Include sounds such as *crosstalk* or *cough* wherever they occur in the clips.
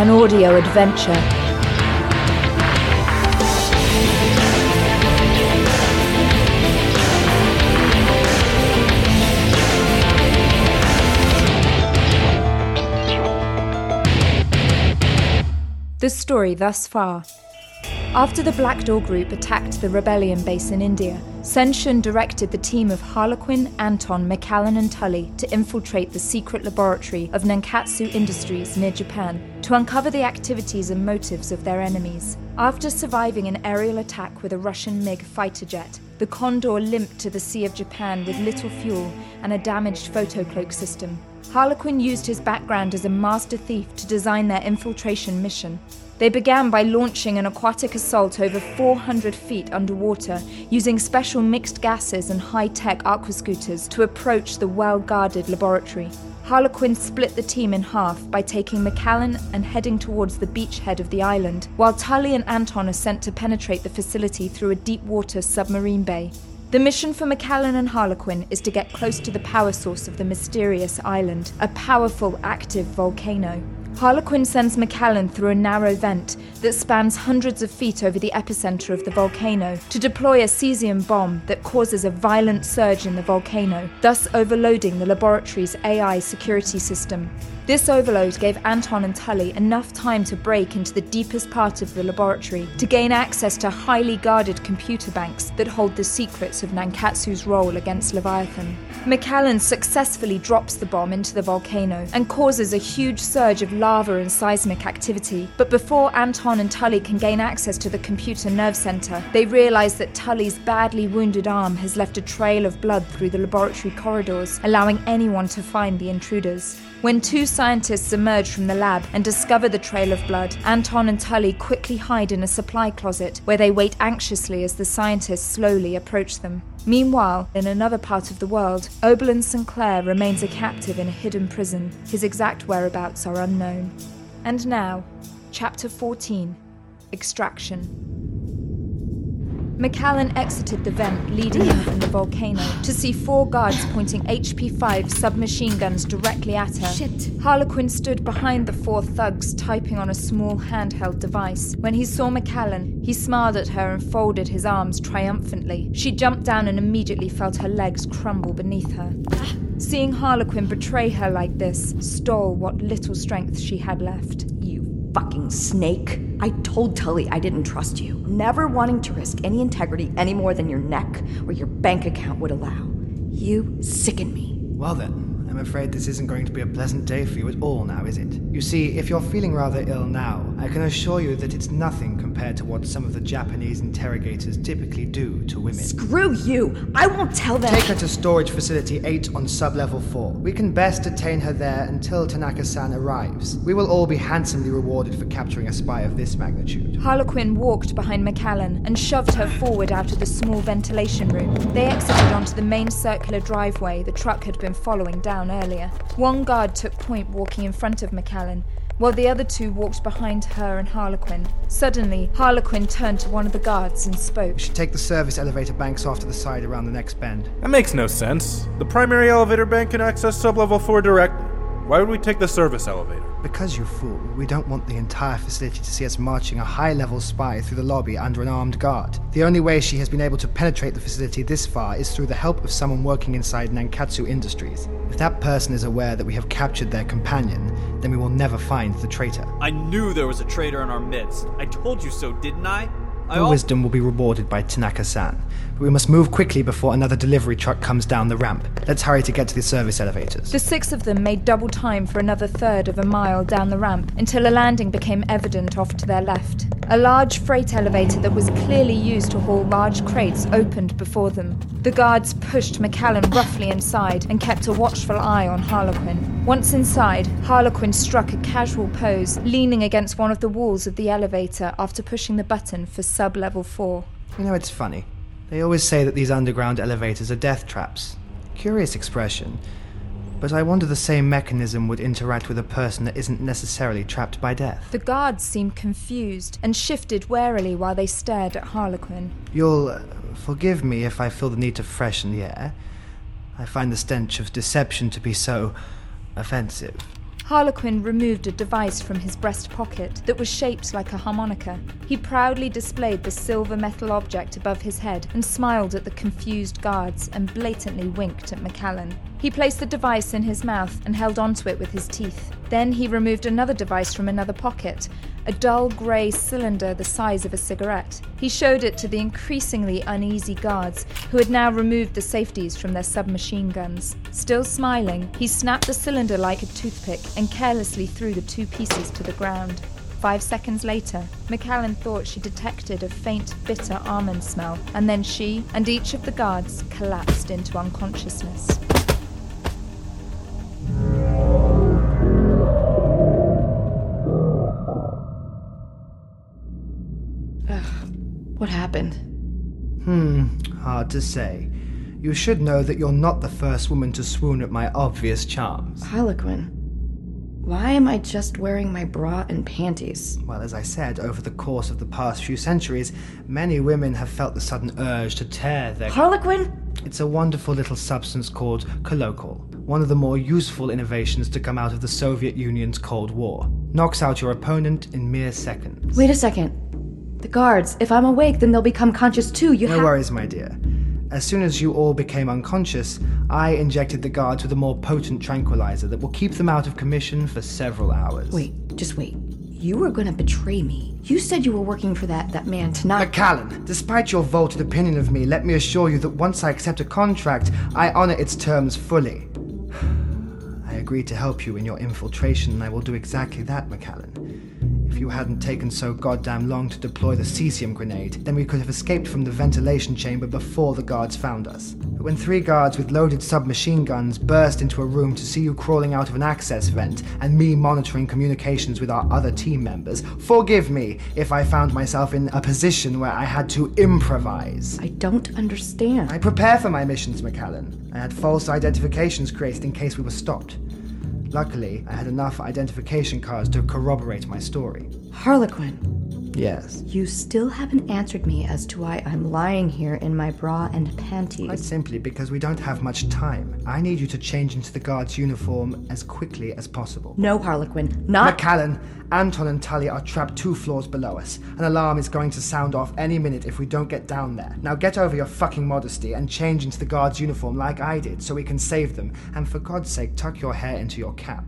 An audio adventure. The story thus far. After the Blackdoor Group attacked the rebellion base in India, Senshin directed the team of Harlequin, Anton, Macallan, and Tully to infiltrate the secret laboratory of Nankatsu Industries near Japan to uncover the activities and motives of their enemies. After surviving an aerial attack with a Russian MiG fighter jet, the Condor limped to the Sea of Japan with little fuel and a damaged photocloak system. Harlequin used his background as a master thief to design their infiltration mission. They began by launching an aquatic assault over 400 feet underwater, using special mixed gases and high tech aquascooters to approach the well guarded laboratory. Harlequin split the team in half by taking Macallan and heading towards the beachhead of the island, while Tully and Anton are sent to penetrate the facility through a deep water submarine bay. The mission for Macallan and Harlequin is to get close to the power source of the mysterious island, a powerful active volcano. Harlequin sends Macallan through a narrow vent that spans hundreds of feet over the epicenter of the volcano to deploy a cesium bomb that causes a violent surge in the volcano, thus overloading the laboratory's AI security system. This overload gave Anton and Tully enough time to break into the deepest part of the laboratory to gain access to highly guarded computer banks that hold the secrets of Nankatsu's role against Leviathan. Macallan successfully drops the bomb into the volcano and causes a huge surge of lava and seismic activity. But before Anton and Tully can gain access to the computer nerve center, they realize that Tully's badly wounded arm has left a trail of blood through the laboratory corridors, allowing anyone to find the intruders. When two scientists emerge from the lab and discover the trail of blood, Anton and Tully quickly hide in a supply closet where they wait anxiously as the scientists slowly approach them. Meanwhile, in another part of the world, Oberlin Sinclair remains a captive in a hidden prison. His exact whereabouts are unknown. And now, Chapter 14 Extraction. Macallan exited the vent leading in from the volcano to see four guards pointing HP 5 submachine guns directly at her. Shit. Harlequin stood behind the four thugs, typing on a small handheld device. When he saw Macallan, he smiled at her and folded his arms triumphantly. She jumped down and immediately felt her legs crumble beneath her. Ah. Seeing Harlequin betray her like this stole what little strength she had left. Fucking snake. I told Tully I didn't trust you, never wanting to risk any integrity any more than your neck or your bank account would allow. You sicken me. Well then, I'm afraid this isn't going to be a pleasant day for you at all now, is it? You see, if you're feeling rather ill now, I can assure you that it's nothing compared to what some of the Japanese interrogators typically do to women. Screw you! I won't tell them. Take her to storage facility 8 on sublevel 4. We can best detain her there until Tanaka san arrives. We will all be handsomely rewarded for capturing a spy of this magnitude. Harlequin walked behind Macallan and shoved her forward out of the small ventilation room. They exited onto the main circular driveway the truck had been following down on earlier. One guard took point walking in front of Macallan, while the other two walked behind her and Harlequin. Suddenly, Harlequin turned to one of the guards and spoke. We should take the service elevator banks off to the side around the next bend. That makes no sense. The primary elevator bank can access sublevel 4 directly. Why would we take the service elevator? Because, you fool, we don't want the entire facility to see us marching a high level spy through the lobby under an armed guard. The only way she has been able to penetrate the facility this far is through the help of someone working inside Nankatsu Industries. If that person is aware that we have captured their companion, then we will never find the traitor. I knew there was a traitor in our midst. I told you so, didn't I? Your wisdom will be rewarded by Tanaka san. But we must move quickly before another delivery truck comes down the ramp. Let's hurry to get to the service elevators. The six of them made double time for another third of a mile down the ramp until a landing became evident off to their left. A large freight elevator that was clearly used to haul large crates opened before them. The guards pushed Macallan roughly inside and kept a watchful eye on Harlequin. Once inside, Harlequin struck a casual pose, leaning against one of the walls of the elevator after pushing the button for sub level 4. You know, it's funny. They always say that these underground elevators are death traps. Curious expression. But I wonder the same mechanism would interact with a person that isn't necessarily trapped by death. The guards seemed confused and shifted warily while they stared at Harlequin. You'll uh, forgive me if I feel the need to freshen the air. I find the stench of deception to be so offensive. Harlequin removed a device from his breast pocket that was shaped like a harmonica. He proudly displayed the silver metal object above his head and smiled at the confused guards and blatantly winked at Macallan. He placed the device in his mouth and held onto it with his teeth. Then he removed another device from another pocket, a dull grey cylinder the size of a cigarette. He showed it to the increasingly uneasy guards, who had now removed the safeties from their submachine guns. Still smiling, he snapped the cylinder like a toothpick and carelessly threw the two pieces to the ground. Five seconds later, Macallan thought she detected a faint, bitter almond smell, and then she and each of the guards collapsed into unconsciousness. What happened? Hmm, hard to say. You should know that you're not the first woman to swoon at my obvious charms. Harlequin. Why am I just wearing my bra and panties? Well, as I said, over the course of the past few centuries, many women have felt the sudden urge to tear their. Harlequin? It's a wonderful little substance called Kolokol, one of the more useful innovations to come out of the Soviet Union's Cold War. Knocks out your opponent in mere seconds. Wait a second. The guards, if I'm awake, then they'll become conscious too. You No have. worries, my dear. As soon as you all became unconscious, I injected the guards with a more potent tranquilizer that will keep them out of commission for several hours. Wait, just wait. You were gonna betray me. You said you were working for that that man tonight. Macallan, despite your vaulted opinion of me, let me assure you that once I accept a contract, I honor its terms fully. I agreed to help you in your infiltration, and I will do exactly that, Macallan. If you hadn't taken so goddamn long to deploy the cesium grenade, then we could have escaped from the ventilation chamber before the guards found us. But when three guards with loaded submachine guns burst into a room to see you crawling out of an access vent and me monitoring communications with our other team members, forgive me if I found myself in a position where I had to improvise. I don't understand. I prepare for my missions, Macallan. I had false identifications created in case we were stopped. Luckily, I had enough identification cards to corroborate my story. Harlequin, Yes. you still haven't answered me as to why I'm lying here in my bra and panties. Quite simply because we don't have much time. I need you to change into the guard's uniform as quickly as possible. No, Harlequin, not. Macallan, Anton and Tully are trapped two floors below us. An alarm is going to sound off any minute if we don't get down there. Now get over your fucking modesty and change into the guard's uniform like I did so we can save them. And for God's sake, tuck your hair into your cap.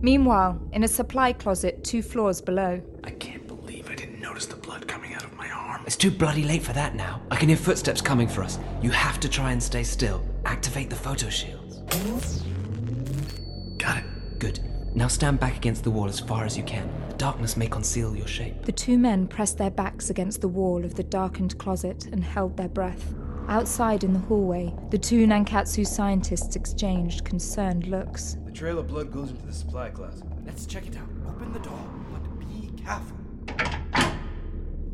Meanwhile, in a supply closet two floors below, I can't believe I didn't notice the blood coming out of my arm. It's too bloody late for that now. I can hear footsteps coming for us. You have to try and stay still. Activate the photo shields. Got it. Good. Now stand back against the wall as far as you can. The Darkness may conceal your shape. the two men pressed their backs against the wall of the darkened closet and held their breath. Outside in the hallway, the two Nankatsu scientists exchanged concerned looks. The trail of blood goes into the supply closet. Let's check it out. Open the door, but be careful.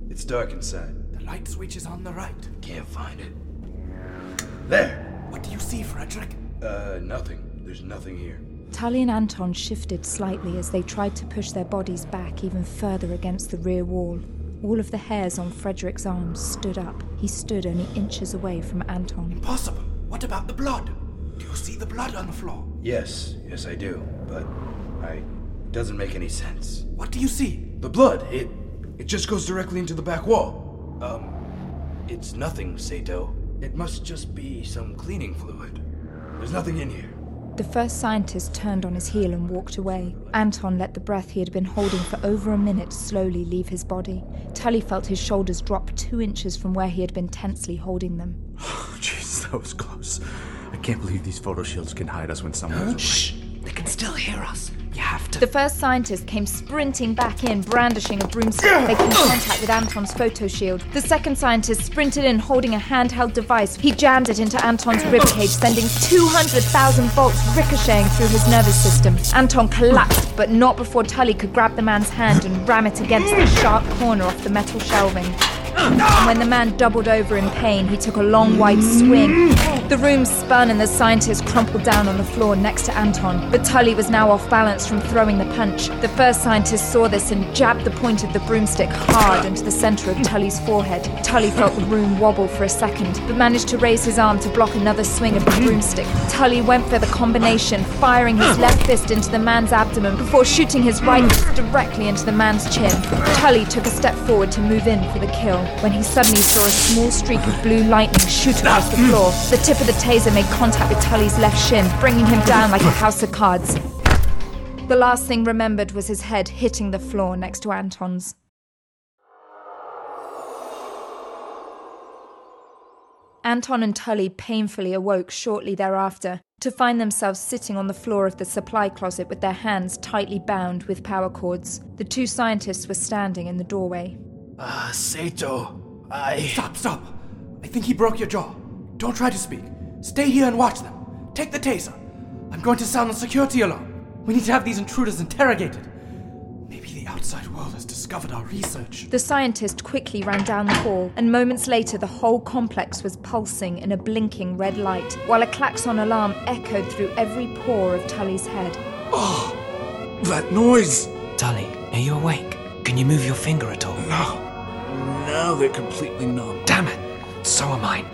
It's dark inside. The light switch is on the right. Can't find it. There! What do you see, Frederick? Uh, nothing. There's nothing here. Tully and Anton shifted slightly as they tried to push their bodies back even further against the rear wall. All of the hairs on Frederick's arms stood up. He stood only inches away from Anton. Impossible. What about the blood? Do you see the blood on the floor? Yes, yes I do. But I it doesn't make any sense. What do you see? The blood, it it just goes directly into the back wall. Um it's nothing, Sato. It must just be some cleaning fluid. There's nothing in here. The first scientist turned on his heel and walked away. Anton let the breath he had been holding for over a minute slowly leave his body. Tully felt his shoulders drop two inches from where he had been tensely holding them. *sighs* Oh, jeez, that was close. I can't believe these photo shields can hide us when someone's Shh! They can still hear us. You have to. The first scientist came sprinting back in, brandishing a broomstick, making contact with Anton's photo shield. The second scientist sprinted in, holding a handheld device. He jammed it into Anton's ribcage, sending 200,000 volts ricocheting through his nervous system. Anton collapsed, but not before Tully could grab the man's hand and ram it against the sharp corner of the metal shelving. And when the man doubled over in pain, he took a long, wide swing. The room spun and the scientist crumpled down on the floor next to Anton. But Tully was now off balance from throwing the punch. The first scientist saw this and jabbed the point of the broomstick hard into the center of Tully's forehead. Tully felt the room wobble for a second, but managed to raise his arm to block another swing of the broomstick. Tully went for the combination, firing his left fist into the man's abdomen before shooting his right fist directly into the man's chin. Tully took a step forward to move in for the kill when he suddenly saw a small streak of blue lightning shoot across the floor. The tip of the taser made contact with Tully's left shin, bringing him down like a house of cards. The last thing remembered was his head hitting the floor next to Anton's. Anton and Tully painfully awoke shortly thereafter to find themselves sitting on the floor of the supply closet with their hands tightly bound with power cords. The two scientists were standing in the doorway. Ah, uh, Sato. I. Stop, stop. I think he broke your jaw. Don't try to speak. Stay here and watch them. Take the taser. I'm going to sound the security alarm. We need to have these intruders interrogated. Maybe the outside world has discovered our research. The scientist quickly ran down the hall, and moments later, the whole complex was pulsing in a blinking red light, while a klaxon alarm echoed through every pore of Tully's head. Oh, that noise! Tully, are you awake? Can you move your finger at all? No. Now they're completely numb. Damn it! So am I.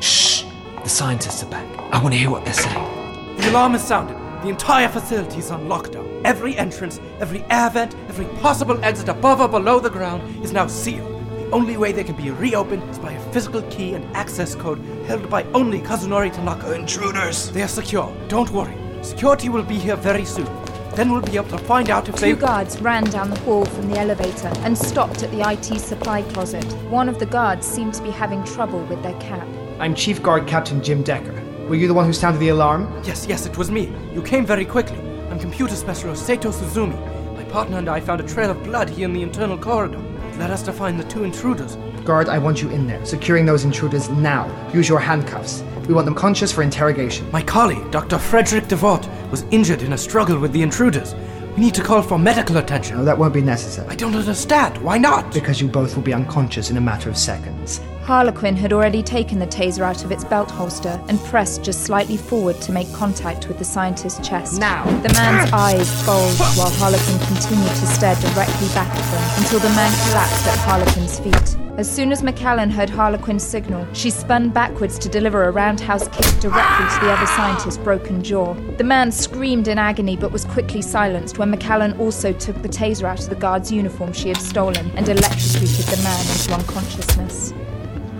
Shh! The scientists are back. I want to hear what they're saying. The alarm has sounded. The entire facility is on lockdown. Every entrance, every air vent, every possible exit above or below the ground is now sealed. The only way they can be reopened is by a physical key and access code held by only Kazunori Tanaka. Intruders! They are secure. Don't worry. Security will be here very soon. Then we'll be able to find out if Two they. guards ran down the hall from the elevator and stopped at the IT supply closet. One of the guards seemed to be having trouble with their cap. I'm Chief Guard Captain Jim Decker. Were you the one who sounded the alarm? Yes, yes, it was me. You came very quickly. I'm computer specialist Sato Suzumi. My partner and I found a trail of blood here in the internal corridor. It led us to find the two intruders. Guard, I want you in there, securing those intruders now. Use your handcuffs. We want them conscious for interrogation. My colleague, Dr. Frederick DeVort, was injured in a struggle with the intruders. We need to call for medical attention. No, that won't be necessary. I don't understand. Why not? Because you both will be unconscious in a matter of seconds. Harlequin had already taken the taser out of its belt holster and pressed just slightly forward to make contact with the scientist's chest. Now! The man's eyes bulged while Harlequin continued to stare directly back at them until the man collapsed at Harlequin's feet. As soon as Macallan heard Harlequin's signal, she spun backwards to deliver a roundhouse kick directly to the other scientist's broken jaw. The man screamed in agony but was quickly silenced when Macallan also took the taser out of the guard's uniform she had stolen and electrocuted the man into unconsciousness.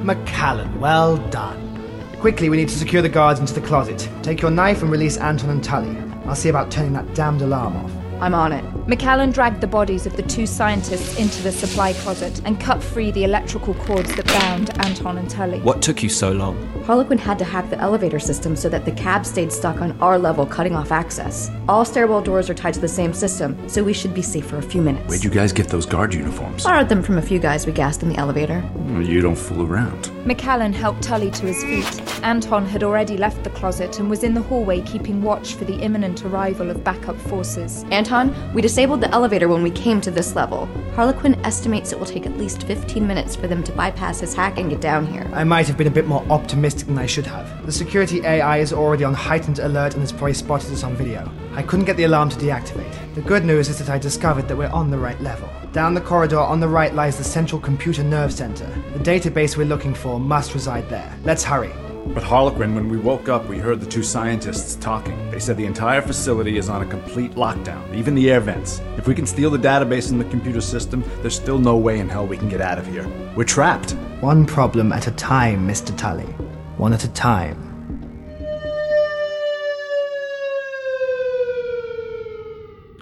Macallan, well done. Quickly, we need to secure the guards into the closet. Take your knife and release Anton and Tully. I'll see about turning that damned alarm off. I'm on it. Macallan dragged the bodies of the two scientists into the supply closet and cut free the electrical cords that bound Anton and Tully. What took you so long? Harlequin had to hack the elevator system so that the cab stayed stuck on our level, cutting off access. All stairwell doors are tied to the same system, so we should be safe for a few minutes. Where'd you guys get those guard uniforms? Borrowed them from a few guys we gassed in the elevator. You don't fool around. Macallan helped Tully to his feet. Anton had already left the closet and was in the hallway keeping watch for the imminent arrival of backup forces. Anton, we disabled disabled the elevator when we came to this level. Harlequin estimates it will take at least 15 minutes for them to bypass his hack and get down here. I might have been a bit more optimistic than I should have. The security AI is already on heightened alert and has probably spotted us on video. I couldn't get the alarm to deactivate. The good news is that I discovered that we're on the right level. Down the corridor on the right lies the central computer nerve center. The database we're looking for must reside there. Let's hurry. But Harlequin, when we woke up, we heard the two scientists talking. They said the entire facility is on a complete lockdown, even the air vents. If we can steal the database in the computer system, there's still no way in hell we can get out of here. We're trapped. One problem at a time, Mr. Tully. One at a time.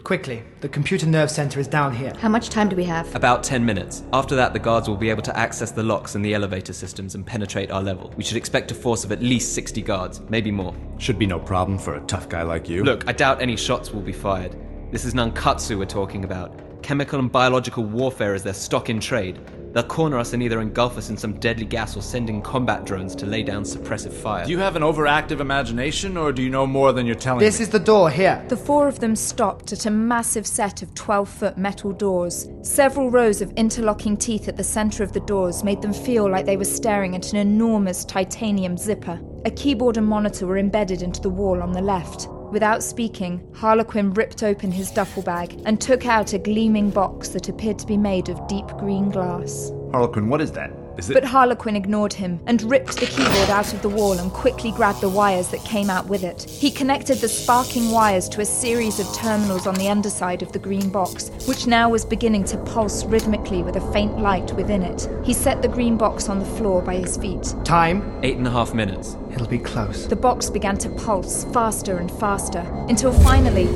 Quickly, the computer nerve center is down here. How much time do we have? About 10 minutes. After that, the guards will be able to access the locks and the elevator systems and penetrate our level. We should expect a force of at least 60 guards, maybe more. Should be no problem for a tough guy like you. Look, I doubt any shots will be fired. This is Nankatsu we're talking about. Chemical and biological warfare is their stock in trade. They'll corner us and either engulf us in some deadly gas or send in combat drones to lay down suppressive fire. Do you have an overactive imagination, or do you know more than you're telling This me? is the door here. The four of them stopped at a massive set of 12 foot metal doors. Several rows of interlocking teeth at the center of the doors made them feel like they were staring at an enormous titanium zipper. A keyboard and monitor were embedded into the wall on the left. Without speaking, Harlequin ripped open his duffel bag and took out a gleaming box that appeared to be made of deep green glass. Harlequin, what is that? Is it. But Harlequin ignored him and ripped the keyboard out of the wall and quickly grabbed the wires that came out with it. He connected the sparking wires to a series of terminals on the underside of the green box, which now was beginning to pulse rhythmically with a faint light within it. He set the green box on the floor by his feet. Time? Eight and a half minutes. It'll be close. The box began to pulse faster and faster until finally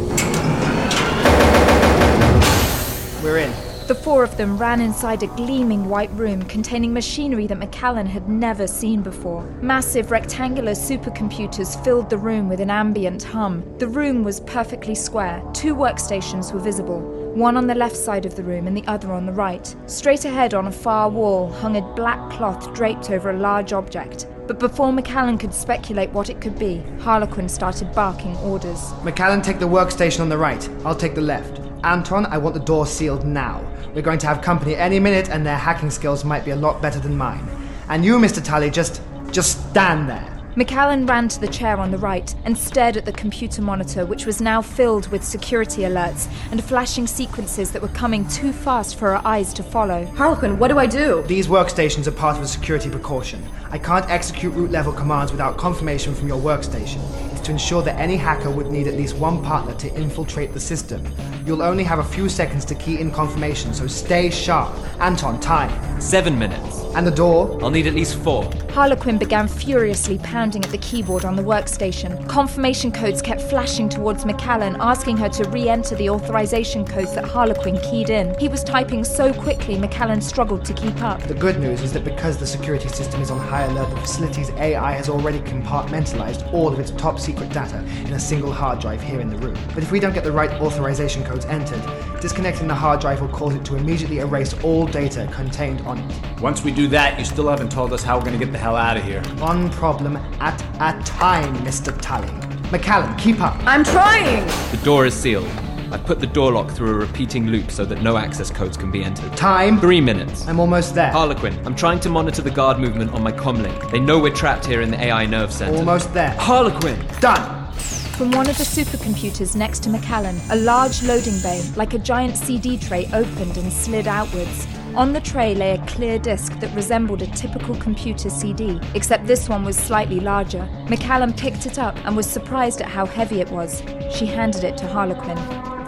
We're in. The four of them ran inside a gleaming white room containing machinery that Macallan had never seen before. Massive rectangular supercomputers filled the room with an ambient hum. The room was perfectly square. Two workstations were visible, one on the left side of the room and the other on the right. Straight ahead on a far wall hung a black cloth draped over a large object. But before Macallan could speculate what it could be, Harlequin started barking orders. Macallan, take the workstation on the right. I'll take the left. Anton, I want the door sealed now. We're going to have company any minute, and their hacking skills might be a lot better than mine. And you, Mr. Tully, just. just stand there. Macallan ran to the chair on the right and stared at the computer monitor, which was now filled with security alerts and flashing sequences that were coming too fast for her eyes to follow. Harlequin, what do I do? These workstations are part of a security precaution. I can't execute root level commands without confirmation from your workstation. It's to ensure that any hacker would need at least one partner to infiltrate the system. You'll only have a few seconds to key in confirmation, so stay sharp. Anton, time. Seven minutes. And the door? I'll need at least four. Harlequin began furiously pounding at the keyboard on the workstation. Confirmation codes kept flashing towards Macallan, asking her to re enter the authorization codes that Harlequin keyed in. He was typing so quickly, Macallan struggled to keep up. The good news is that because the security system is on high alert, the facility's AI has already compartmentalized all of its top secret data in a single hard drive here in the room. But if we don't get the right authorization codes entered, disconnecting the hard drive will cause it to immediately erase all data contained on it. Once we do that, you still haven't told us how we're gonna get the hell out of here. One problem at a time, Mr. Tully. Macallan, keep up. I'm trying! The door is sealed. I've put the door lock through a repeating loop so that no access codes can be entered. Time? Three minutes. I'm almost there. Harlequin, I'm trying to monitor the guard movement on my comlink. They know we're trapped here in the AI nerve center. Almost there. Harlequin! Done! From one of the supercomputers next to Macallan, a large loading bay, like a giant CD tray, opened and slid outwards. On the tray lay a clear disc that resembled a typical computer CD, except this one was slightly larger. Macallan picked it up and was surprised at how heavy it was. She handed it to Harlequin.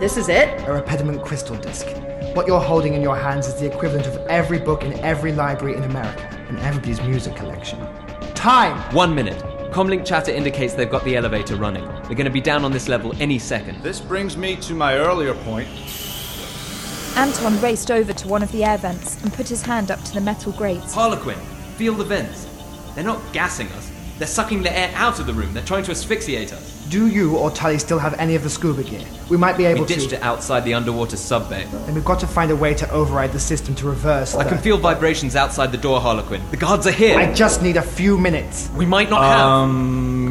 This is it? A Repediment crystal disc. What you're holding in your hands is the equivalent of every book in every library in America and everybody's music collection. Time! One minute. Comlink chatter indicates they've got the elevator running. They're going to be down on this level any second. This brings me to my earlier point. Anton raced over to one of the air vents and put his hand up to the metal grates. Harlequin, feel the vents. They're not gassing us. They're sucking the air out of the room. They're trying to asphyxiate us. Do you or Tully still have any of the scuba gear? We might be able to. We ditched to. it outside the underwater sub bay. Then we've got to find a way to override the system to reverse. I the- can feel vibrations outside the door, Harlequin. The guards are here. I just need a few minutes. We might not have. Um,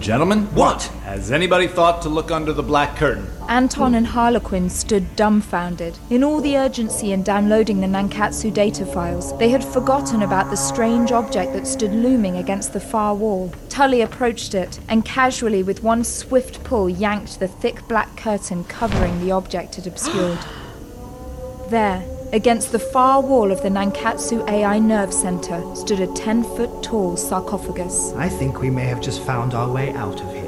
Gentlemen? What? Has anybody thought to look under the black curtain? Anton and Harlequin stood dumbfounded. In all the urgency in downloading the Nankatsu data files, they had forgotten about the strange object that stood looming against the far wall. Tully approached it and casually, with one swift pull, yanked the thick black curtain covering the object it obscured. *gasps* there, against the far wall of the Nankatsu AI Nerve Center, stood a 10 foot tall sarcophagus. I think we may have just found our way out of here.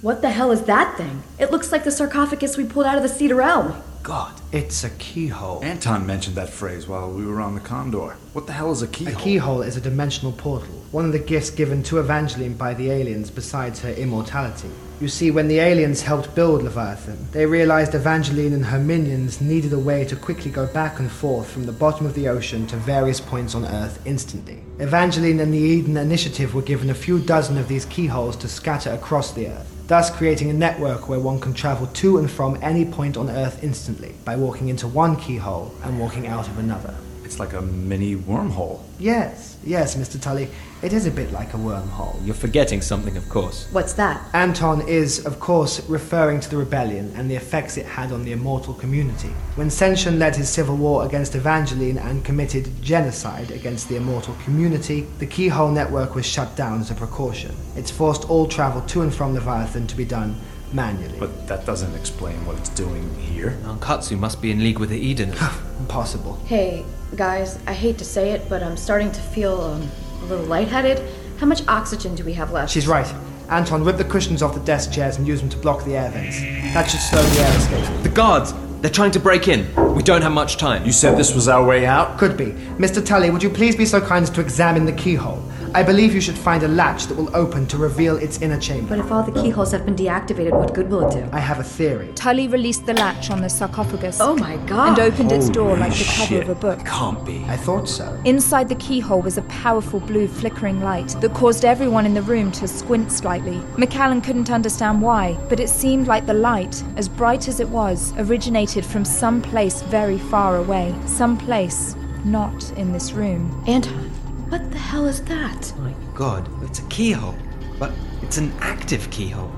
What the hell is that thing? It looks like the sarcophagus we pulled out of the Cedar Elm. God, it's a keyhole. Anton mentioned that phrase while we were on the Condor. What the hell is a keyhole? A keyhole? keyhole is a dimensional portal, one of the gifts given to Evangeline by the aliens besides her immortality. You see, when the aliens helped build Leviathan, they realized Evangeline and her minions needed a way to quickly go back and forth from the bottom of the ocean to various points on Earth instantly. Evangeline and the Eden Initiative were given a few dozen of these keyholes to scatter across the Earth, thus creating a network where one can travel to and from any point on Earth instantly by walking into one keyhole and walking out of another. It's like a mini wormhole. Yes, yes, Mr. Tully. It is a bit like a wormhole. You're forgetting something, of course. What's that? Anton is, of course, referring to the rebellion and the effects it had on the immortal community. When Senshin led his civil war against Evangeline and committed genocide against the immortal community, the Keyhole Network was shut down as a precaution. It's forced all travel to and from Leviathan to be done manually. But that doesn't explain what it's doing here. Nankatsu must be in league with the Eden. *sighs* Impossible. Hey, guys, I hate to say it, but I'm starting to feel um, a little lightheaded. How much oxygen do we have left? She's right. Anton, rip the cushions off the desk chairs and use them to block the air vents. That should slow the air escape. The guards! They're trying to break in. We don't have much time. You said this was our way out? Could be. Mr. Tully, would you please be so kind as to examine the keyhole? I believe you should find a latch that will open to reveal its inner chamber. But if all the keyholes have been deactivated, what good will it do? I have a theory. Tully released the latch on the sarcophagus. Oh my god! And opened its door like the cover shit. of a book. It Can't be. I thought so. Inside the keyhole was a powerful blue flickering light that caused everyone in the room to squint slightly. Macallan couldn't understand why, but it seemed like the light, as bright as it was, originated from some place very far away. Some place not in this room. Anton, what the hell is that? My god, it's a keyhole. But it's an active keyhole.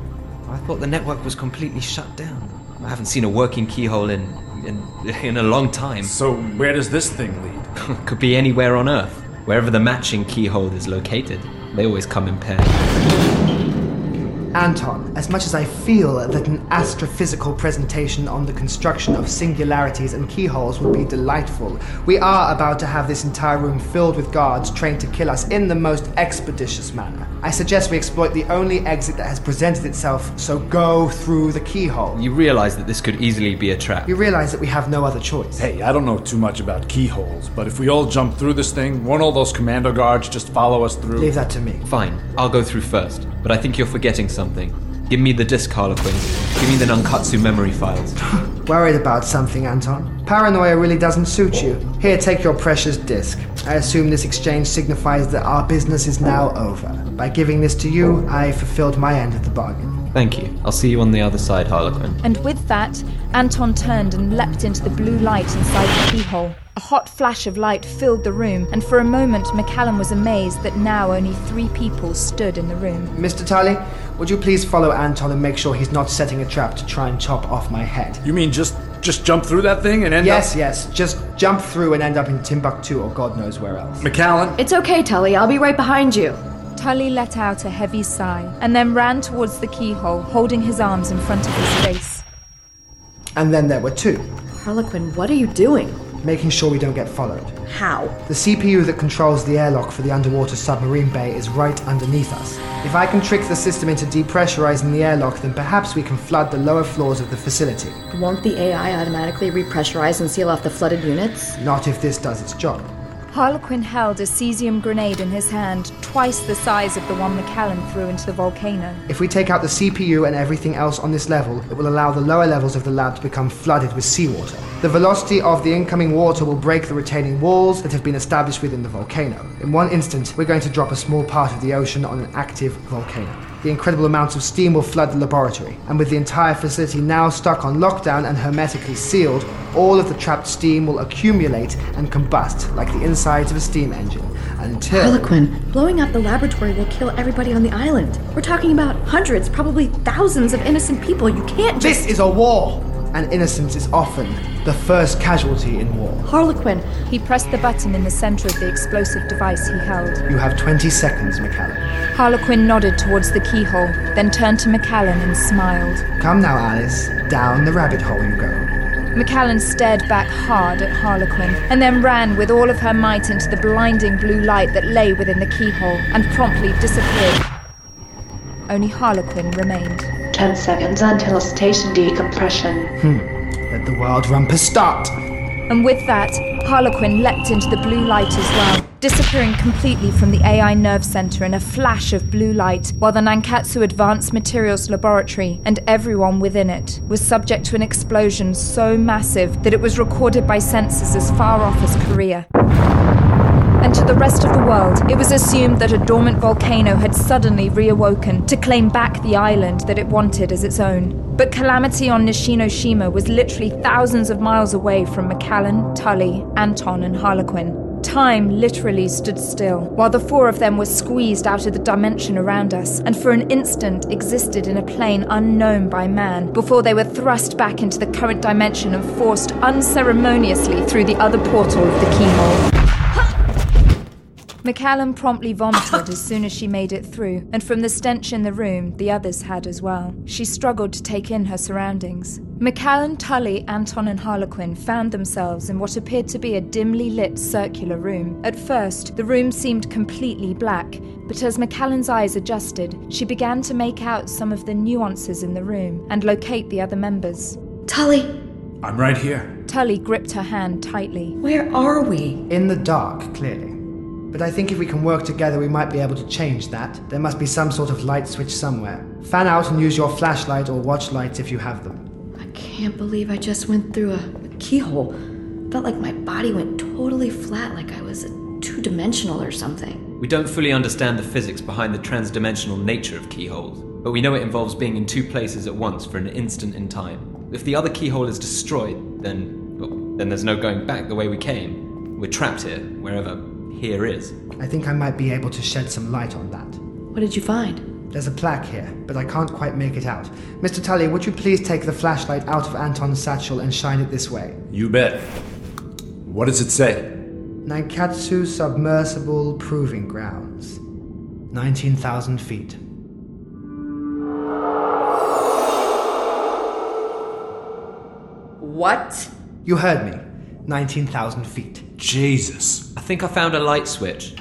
I thought the network was completely shut down. I haven't seen a working keyhole in in, in a long time. So where does this thing lead? *laughs* Could be anywhere on Earth. Wherever the matching keyhole is located. They always come in pairs. Anton, as much as I feel that an astrophysical presentation on the construction of singularities and keyholes would be delightful, we are about to have this entire room filled with guards trained to kill us in the most expeditious manner. I suggest we exploit the only exit that has presented itself, so go through the keyhole. You realize that this could easily be a trap. You realize that we have no other choice. Hey, I don't know too much about keyholes, but if we all jump through this thing, won't all those commando guards just follow us through? Leave that to me. Fine, I'll go through first. But I think you're forgetting something. Give me the disc, Harlequin. Give me the Nankatsu memory files. *gasps* Worried about something, Anton? Paranoia really doesn't suit you. Here, take your precious disc. I assume this exchange signifies that our business is now over. By giving this to you, I fulfilled my end of the bargain. Thank you. I'll see you on the other side, Harlequin. And with that, Anton turned and leapt into the blue light inside the keyhole. A hot flash of light filled the room, and for a moment Macallan was amazed that now only three people stood in the room. Mr. Tully, would you please follow Anton and make sure he's not setting a trap to try and chop off my head? You mean just just jump through that thing and end yes, up? Yes, yes. Just jump through and end up in Timbuktu or God knows where else. Macallan? It's okay, Tully. I'll be right behind you. Tully let out a heavy sigh and then ran towards the keyhole, holding his arms in front of his face. And then there were two. Harlequin, what are you doing? Making sure we don't get followed. How? The CPU that controls the airlock for the underwater submarine bay is right underneath us. If I can trick the system into depressurizing the airlock, then perhaps we can flood the lower floors of the facility. Won't the AI automatically repressurize and seal off the flooded units? Not if this does its job. Harlequin held a cesium grenade in his hand, twice the size of the one Macallan threw into the volcano. If we take out the CPU and everything else on this level, it will allow the lower levels of the lab to become flooded with seawater. The velocity of the incoming water will break the retaining walls that have been established within the volcano. In one instant, we're going to drop a small part of the ocean on an active volcano. The incredible amounts of steam will flood the laboratory, and with the entire facility now stuck on lockdown and hermetically sealed, all of the trapped steam will accumulate and combust like the insides of a steam engine until. Harlequin, blowing up the laboratory will kill everybody on the island. We're talking about hundreds, probably thousands of innocent people. You can't just. This is a war! And innocence is often the first casualty in war. Harlequin. He pressed the button in the center of the explosive device he held. You have 20 seconds, Macallan. Harlequin nodded towards the keyhole, then turned to Macallan and smiled. Come now, Alice. Down the rabbit hole you go. Macallan stared back hard at Harlequin and then ran with all of her might into the blinding blue light that lay within the keyhole and promptly disappeared. Only Harlequin remained. Ten seconds until station decompression. Hmm. Let the wild rumpus start. And with that, Harlequin leapt into the blue light as well, disappearing completely from the AI nerve center in a flash of blue light, while the Nankatsu Advanced Materials Laboratory and everyone within it was subject to an explosion so massive that it was recorded by sensors as far off as Korea. And to the rest of the world, it was assumed that a dormant volcano had suddenly reawoken to claim back the island that it wanted as its own. But calamity on Nishinoshima was literally thousands of miles away from Macallan, Tully, Anton, and Harlequin. Time literally stood still, while the four of them were squeezed out of the dimension around us, and for an instant existed in a plane unknown by man, before they were thrust back into the current dimension and forced unceremoniously through the other portal of the keyhole. Macallan promptly vomited as soon as she made it through, and from the stench in the room, the others had as well. She struggled to take in her surroundings. Macallan, Tully, Anton, and Harlequin found themselves in what appeared to be a dimly lit circular room. At first, the room seemed completely black, but as Macallan's eyes adjusted, she began to make out some of the nuances in the room and locate the other members. Tully! I'm right here. Tully gripped her hand tightly. Where are we? In the dark, clearly. But I think if we can work together, we might be able to change that. There must be some sort of light switch somewhere. Fan out and use your flashlight or watch lights if you have them. I can't believe I just went through a, a keyhole. Felt like my body went totally flat, like I was two dimensional or something. We don't fully understand the physics behind the transdimensional nature of keyholes, but we know it involves being in two places at once for an instant in time. If the other keyhole is destroyed, then well, then there's no going back the way we came. We're trapped here, wherever here is. I think I might be able to shed some light on that. What did you find? There's a plaque here, but I can't quite make it out. Mr. Tully, would you please take the flashlight out of Anton's satchel and shine it this way? You bet. What does it say? Nankatsu Submersible Proving Grounds. 19,000 feet. What? You heard me. 19,000 feet. Jesus. I think I found a light switch.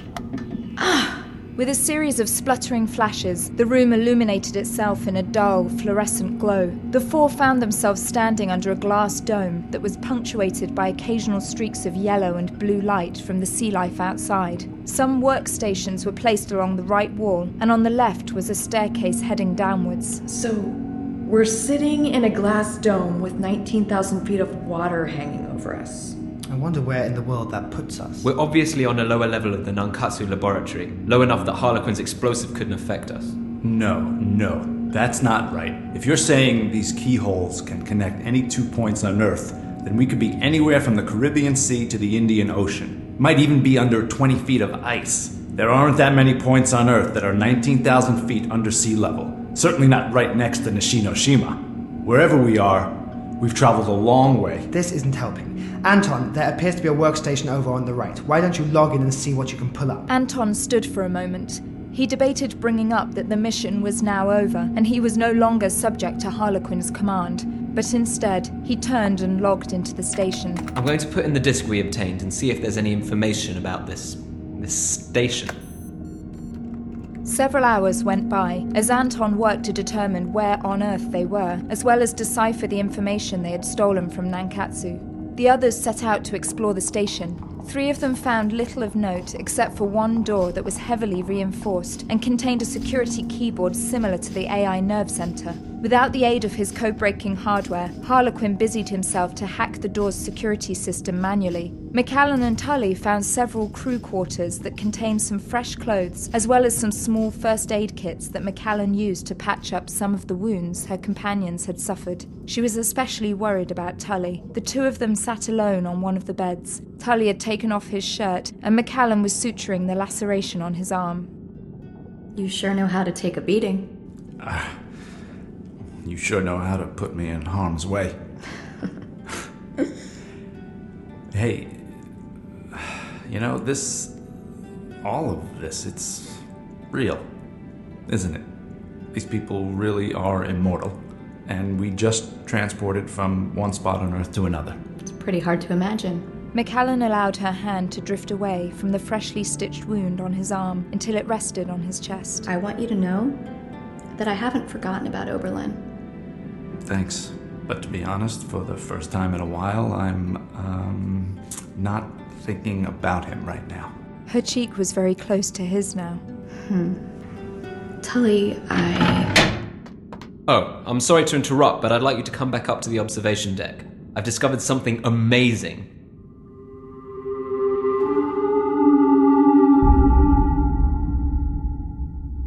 Ah! With a series of spluttering flashes, the room illuminated itself in a dull, fluorescent glow. The four found themselves standing under a glass dome that was punctuated by occasional streaks of yellow and blue light from the sea life outside. Some workstations were placed along the right wall, and on the left was a staircase heading downwards. So, we're sitting in a glass dome with 19,000 feet of water hanging over us. I wonder where in the world that puts us. We're obviously on a lower level of the Nankatsu laboratory, low enough that Harlequin's explosive couldn't affect us. No, no. That's not right. If you're saying these keyholes can connect any two points on Earth, then we could be anywhere from the Caribbean Sea to the Indian Ocean. Might even be under 20 feet of ice. There aren't that many points on Earth that are 19,000 feet under sea level. Certainly not right next to Nishinoshima. Wherever we are, we've traveled a long way. This isn't helping. Anton, there appears to be a workstation over on the right. Why don't you log in and see what you can pull up? Anton stood for a moment. He debated bringing up that the mission was now over and he was no longer subject to Harlequin's command, but instead he turned and logged into the station. I'm going to put in the disk we obtained and see if there's any information about this. this station. Several hours went by as Anton worked to determine where on Earth they were, as well as decipher the information they had stolen from Nankatsu. The others set out to explore the station. Three of them found little of note except for one door that was heavily reinforced and contained a security keyboard similar to the AI nerve center. Without the aid of his code breaking hardware, Harlequinn busied himself to hack the door's security system manually. Macallan and Tulley found several crew quarters that contained some fresh clothes, as well as some small first aid kits that Macallan used to patch up some of the wounds her companions had suffered. She was especially worried about Tulley. The two of them sat alone on one of the beds. Tulley had taken off his shirt, and Macallan was suturing the laceration on his arm. You sure know how to take a beating. Ah, you sure know how to put me in harm's way. *laughs* hey, you know, this. All of this, it's real, isn't it? These people really are immortal, and we just transported from one spot on Earth to another. It's pretty hard to imagine. Macallan allowed her hand to drift away from the freshly stitched wound on his arm until it rested on his chest. I want you to know that I haven't forgotten about Oberlin. Thanks. But to be honest, for the first time in a while, I'm, um, not thinking about him right now. Her cheek was very close to his now. Hmm. Tulley, I. Oh, I'm sorry to interrupt, but I'd like you to come back up to the observation deck. I've discovered something amazing.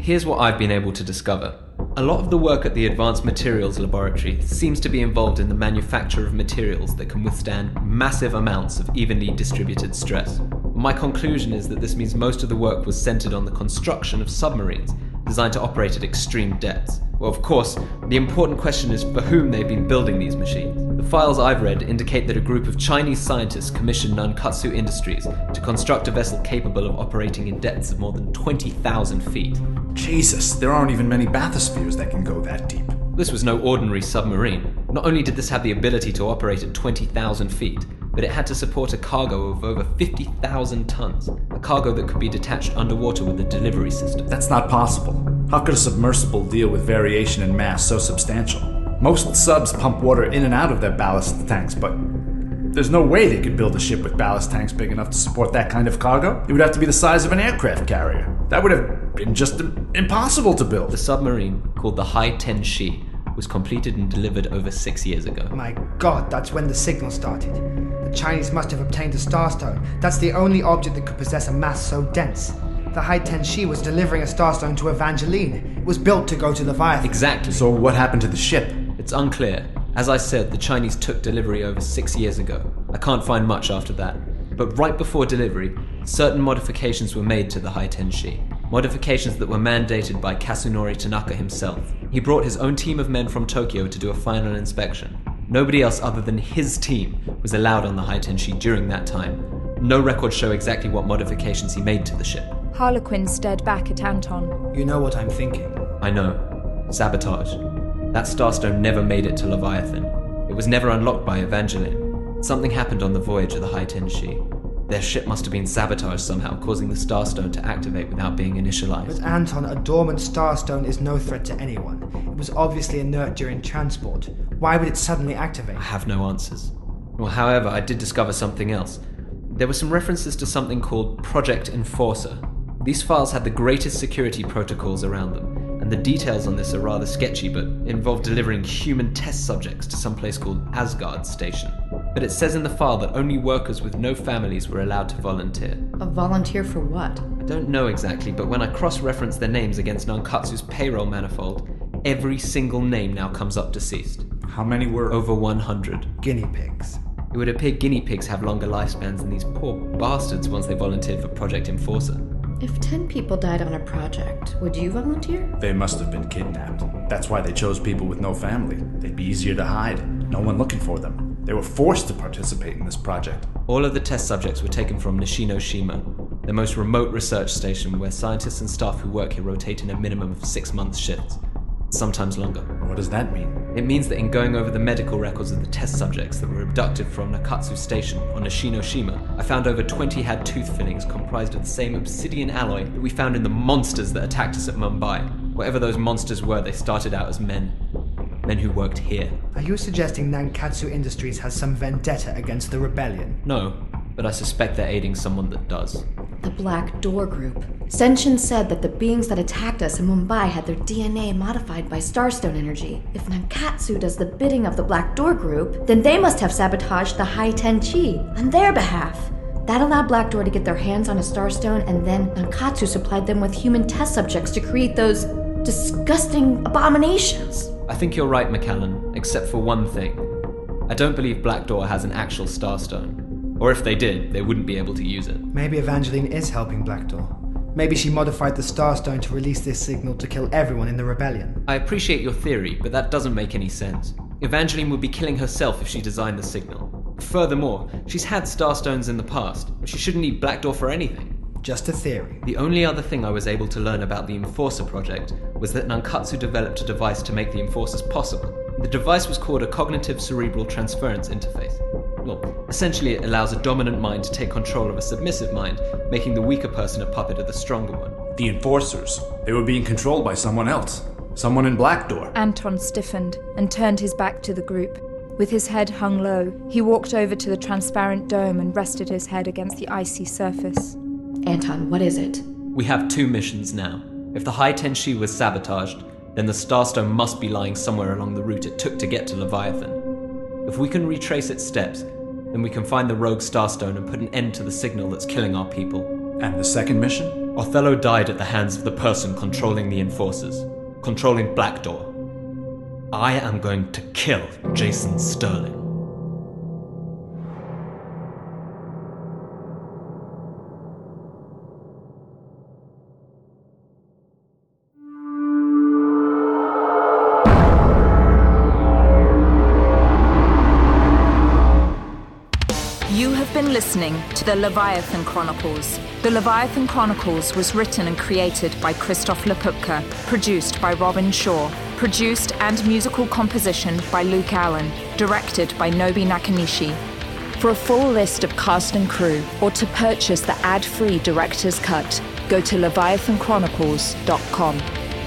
Here's what I've been able to discover. A lot of the work at the Advanced Materials Laboratory seems to be involved in the manufacture of materials that can withstand massive amounts of evenly distributed stress. My conclusion is that this means most of the work was centered on the construction of submarines designed to operate at extreme depths. Well, of course, the important question is for whom they've been building these machines. The files I've read indicate that a group of Chinese scientists commissioned Nankatsu Industries to construct a vessel capable of operating in depths of more than 20,000 feet. Jesus, there aren't even many bathyspheres that can go that deep. This was no ordinary submarine. Not only did this have the ability to operate at 20,000 feet, but it had to support a cargo of over 50,000 tons, a cargo that could be detached underwater with a delivery system. That's not possible. How could a submersible deal with variation in mass so substantial? Most subs pump water in and out of their ballast tanks, but there's no way they could build a ship with ballast tanks big enough to support that kind of cargo. It would have to be the size of an aircraft carrier. That would have been just impossible to build. The submarine, called the Hai Ten Shi, was completed and delivered over six years ago. My god, that's when the signal started. The Chinese must have obtained a starstone. That's the only object that could possess a mass so dense. The Hai Ten Shi was delivering a starstone to Evangeline. It was built to go to Leviathan. Exactly. So what happened to the ship? It's unclear. As I said, the Chinese took delivery over six years ago. I can't find much after that. But right before delivery, certain modifications were made to the Hai Ten Shi. Modifications that were mandated by Kasunori Tanaka himself. He brought his own team of men from Tokyo to do a final inspection. Nobody else other than his team was allowed on the Hai Ten Shi during that time. No records show exactly what modifications he made to the ship. Harlequinn stared back at Anton. You know what I'm thinking. I know. Sabotage. That starstone never made it to Leviathan. It was never unlocked by Evangeline. Something happened on the voyage of the Hai Ten Shi. Their ship must have been sabotaged somehow, causing the starstone to activate without being initialized. But Anton, a dormant starstone is no threat to anyone. It was obviously inert during transport. Why would it suddenly activate? I have no answers. Well, however, I did discover something else. There were some references to something called Project Enforcer. These files had the greatest security protocols around them, the details on this are rather sketchy, but involve delivering human test subjects to some place called Asgard Station. But it says in the file that only workers with no families were allowed to volunteer. A volunteer for what? I don't know exactly, but when I cross referenced their names against Nankatsu's payroll manifold, Every single name now comes up deceased. How many were? Over 100. Guinea pigs. It would appear guinea pigs have longer lifespans than these poor bastards once they volunteered for Project Enforcer. If 10 people died on a project, would you volunteer? They must have been kidnapped. That's why they chose people with no family. They'd be easier to hide. No one looking for them. They were forced to participate in this project. All of the test subjects were taken from Nishino-shima, the most remote research station where scientists and staff who work here rotate in a minimum of six month shifts, sometimes longer. What does that mean? It means that in going over the medical records of the test subjects that were abducted from Nankatsu Station on Nishino-shima, I found over 20 had tooth fillings comprised of the same obsidian alloy that we found in the monsters that attacked us at Mumbai. Whatever those monsters were, they started out as men. Men who worked here. Are you suggesting Nankatsu Industries has some vendetta against the rebellion? No, but I suspect they're aiding someone that does. The Blackdoor Group. Senshin said that the beings that attacked us in Mumbai had their DNA modified by Starstone energy. If Nankatsu does the bidding of the Blackdoor Group, then they must have sabotaged the Hai Ten Shi on their behalf. That allowed Blackdoor to get their hands on a Starstone, and then Nankatsu supplied them with human test subjects to create those disgusting abominations. I think you're right, Macallan, except for one thing. I don't believe Blackdoor has an actual Starstone. Or if they did, they wouldn't be able to use it. Maybe Evangeline is helping Blackdoor. Maybe she modified the Starstone to release this signal to kill everyone in the rebellion. I appreciate your theory, but that doesn't make any sense. Evangeline would be killing herself if she designed the signal. Furthermore, she's had Starstones in the past. But she shouldn't need Blackdoor for anything. Just a theory. The only other thing I was able to learn about the Enforcer project was that Nankatsu developed a device to make the Enforcers possible. The device was called a Cognitive Cerebral Transference Interface. Well, essentially, it allows a dominant mind to take control of a submissive mind, making the weaker person a puppet of the stronger one. The enforcers. They were being controlled by someone else. Someone in Blackdoor. Anton stiffened and turned his back to the group. With his head hung low, he walked over to the transparent dome and rested his head against the icy surface. Anton, what is it? We have two missions now. If the Hai Ten Shi was sabotaged, then the Starstone must be lying somewhere along the route it took to get to Leviathan. If we can retrace its steps, then we can find the rogue Starstone and put an end to the signal that's killing our people. And the second mission? Othello died at the hands of the person controlling the Enforcers, controlling Blackdoor. I am going to kill Jason Sterling. To the Leviathan Chronicles. The Leviathan Chronicles was written and created by Christof Laputka, produced by Robin Shore, produced and musical composition by Luke Allen, directed by Nobi Nakanishi. For a full list of cast and crew, or to purchase the ad-free director's cut, go to leviathanchronicles.com.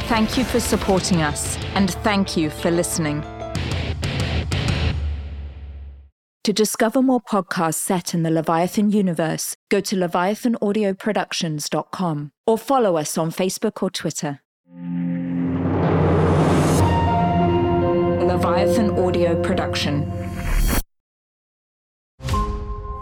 Thank you for supporting us, and thank you for listening. To discover more podcasts set in the Leviathan universe, go to leviathanaudioproductions.com or follow us on Facebook or Twitter. Leviathan Audio Production.